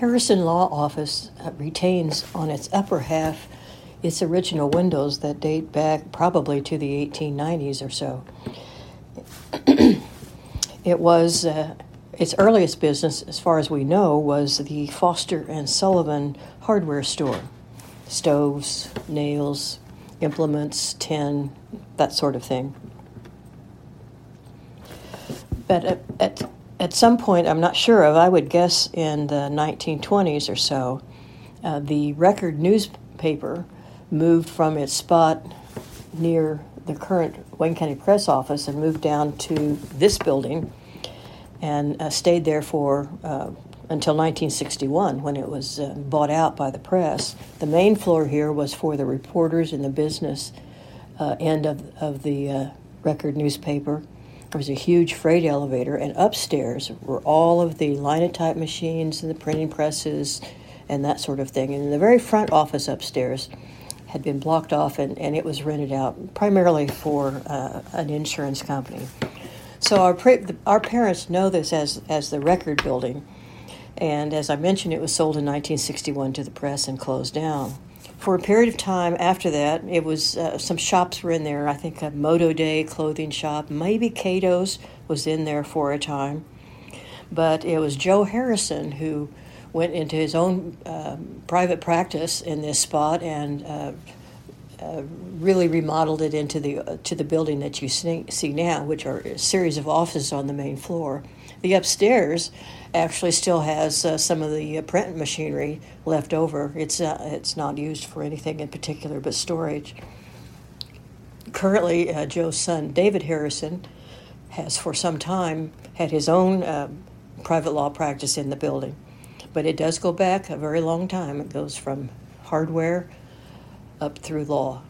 Harrison Law Office uh, retains on its upper half its original windows that date back probably to the 1890s or so. it was uh, its earliest business, as far as we know, was the Foster and Sullivan hardware store stoves, nails, implements, tin, that sort of thing. But at, at, at some point, I'm not sure of, I would guess in the 1920s or so, uh, the record newspaper moved from its spot near the current Wayne County Press office and moved down to this building and uh, stayed there for uh, until 1961 when it was uh, bought out by the press. The main floor here was for the reporters and the business uh, end of, of the uh, record newspaper. There was a huge freight elevator, and upstairs were all of the linotype machines and the printing presses and that sort of thing. And the very front office upstairs, had been blocked off and, and it was rented out primarily for uh, an insurance company. So our, our parents know this as, as the record building. And as I mentioned, it was sold in 1961 to the press and closed down. For a period of time after that, it was uh, some shops were in there. I think a Mode O'Day clothing shop, maybe Cato's was in there for a time. But it was Joe Harrison who went into his own uh, private practice in this spot and uh, uh, really remodeled it into the uh, to the building that you see, see now, which are a series of offices on the main floor. The upstairs actually still has uh, some of the uh, print machinery left over. It's it's not used for anything in particular but storage. Currently, Joe's son David Harrison has for some time had his own private law practice in the building but it does go back a very long time. It goes from hardware up through law.